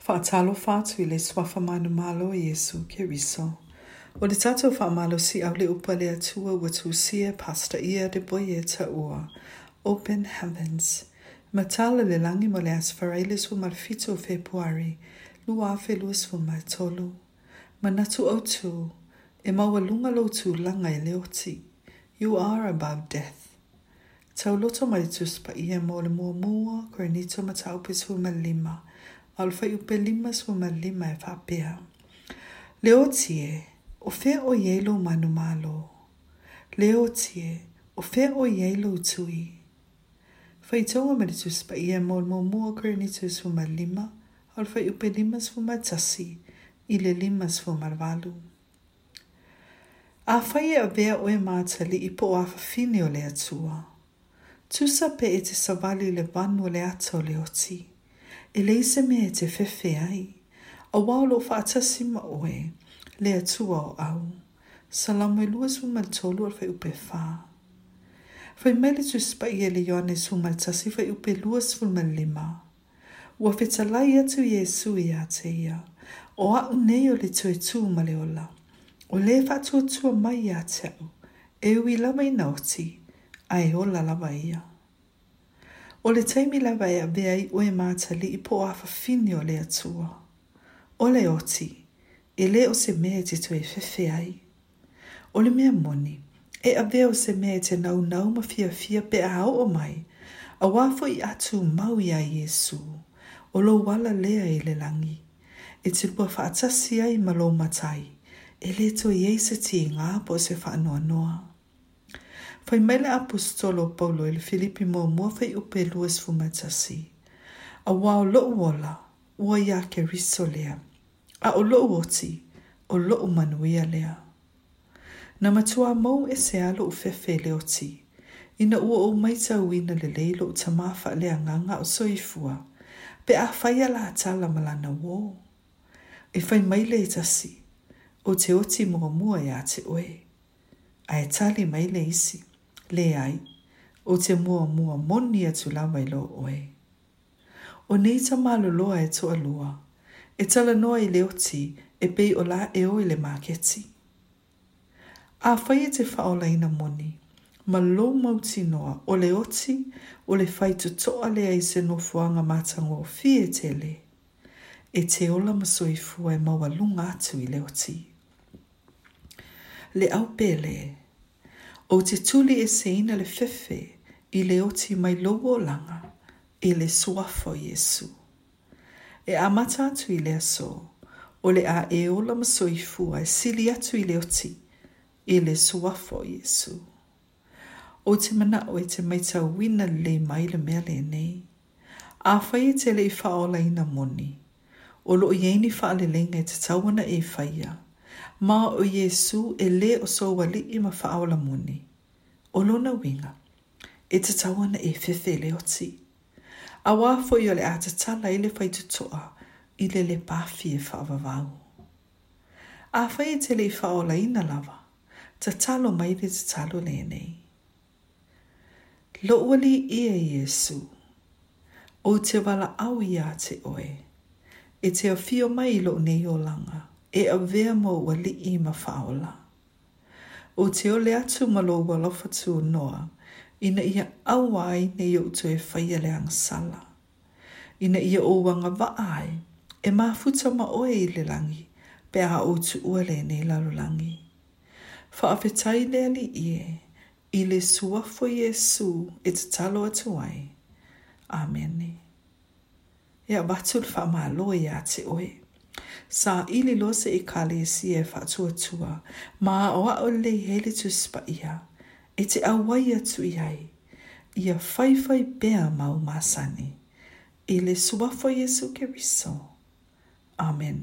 Whaatalo whātu i le swafa manu malo i Esu ke riso. O le tato whaamalo si au le upa le atua watu sia pasta ia de boye ta ua. Open heavens. Matala le langi mo le asfara i le su marfito februari. Lu afe lu su matolo. Manatu o tu. E maua lunga lo tu langa i le oti. You are above death. Tau loto mai tuspa ia mo le mua mua kore nito matau pisu malima. Tau loto mai tuspa ia mo le mua mua kore nito matau pisu malima. lima e fa Leotie, Le o yelo manumalo. malo. Le o yelo tui. Faitonga manitus pa ia mol mo mua granitus tasi, i le lima limas humalvalu. valu. a vea oe mātali i po afa fine o le atua. Tusa pe e te savali le vanu le ato le oti. e leise mea e te fefe ai, a waolo whaatasi ma oe, le atua o au. Salamu e lua su mantolu al fai upe whā. Fai mele tu spai e le yone su maltasi fai upe lua su malima. Ua feta lai atu Yesu e ate ia, o a uneo le tue tu ma le ola. O le fatu atua mai ate au, e ui lama i nauti, a e ola lava ia. O le teimi lawa ea vea i oe mata li i po awha fini o le atua. O le oti, e le o se mea te tue fefe ai. O le mea moni, e a vea o se mea te nau nau ma fia fia pe a o mai, a wafo i atu mau ia Iesu, o lo wala lea e le langi, e te lua faatasi ai ma lo matai, e le to iei se ti ngā po se faanoa noa. noa fai mai le apostolo paulo i le filipi mua mua fai upe luas fumatasi. A wau lo uola, ua ia ke riso lea. A o lo uoti, o lo umanuia lea. Na matua mou e se alo u fefe leo ti. Ina ua o maita uina le leilo u tamafa lea nganga o soifua. Pe a fai ala atala malana wō. E fai mai le itasi. O te oti mua mua ia e te oe. A e tali mai le isi le ai o te mua mua moni atu la mai lo oe. O nei ta maluloa e to alua, e tala noa i leo ti e pei o la e o i le maketi. A fai e te whaola ina moni, ma lo mauti noa o le oti o le whai tu toa le ai se no fuanga matango o fie te le, e te ola masoifua e maua lunga atu i leo ti. Le au pele o te tuli e seina le fefe i le oti mai lobo langa i le suafo Yesu. E amata atu i le aso, o le a e ola maso i fua e sili atu i le oti i le suafo Yesu. O te mana o e te maita wina le mai le mea le nei, a fai e te le i faa ola ina moni, o lo i eini faa le lenga e te tawana e faya. E ma o Jesu e le o sou wali i ma faaola muni. O lona winga, e te tawana e fefe le o ti. A wafo i ole ata tala i le faitu toa, i le le pafi e faavavau. A fai e te le i faaola ina lava, ta talo mai re te talo le nei. Lo wali i e Jesu, o te wala au i a te oe, e te o fio mai lo nei o langa e a vea mo wa i ma faola. O te o le atu ma lo wa lofa tu noa, ina ia awai ne yo tu e faya le ang sala. Ina ia o wanga va ai, e ma futa ma oe i le langi, pe a o tu ua le ne lalu langi. Fa a fetai le ali ie, i le sua fo Jesu e te talo atu ai. Amen. Ia batul fa ma lo ia te oe. Sa ili lose i kale e si e whatua ma o a ole hele tu spa ia, e te awai atu i ai, ia whaiwhai bea mau masani, i le suwafo Jesu ke riso. Amen.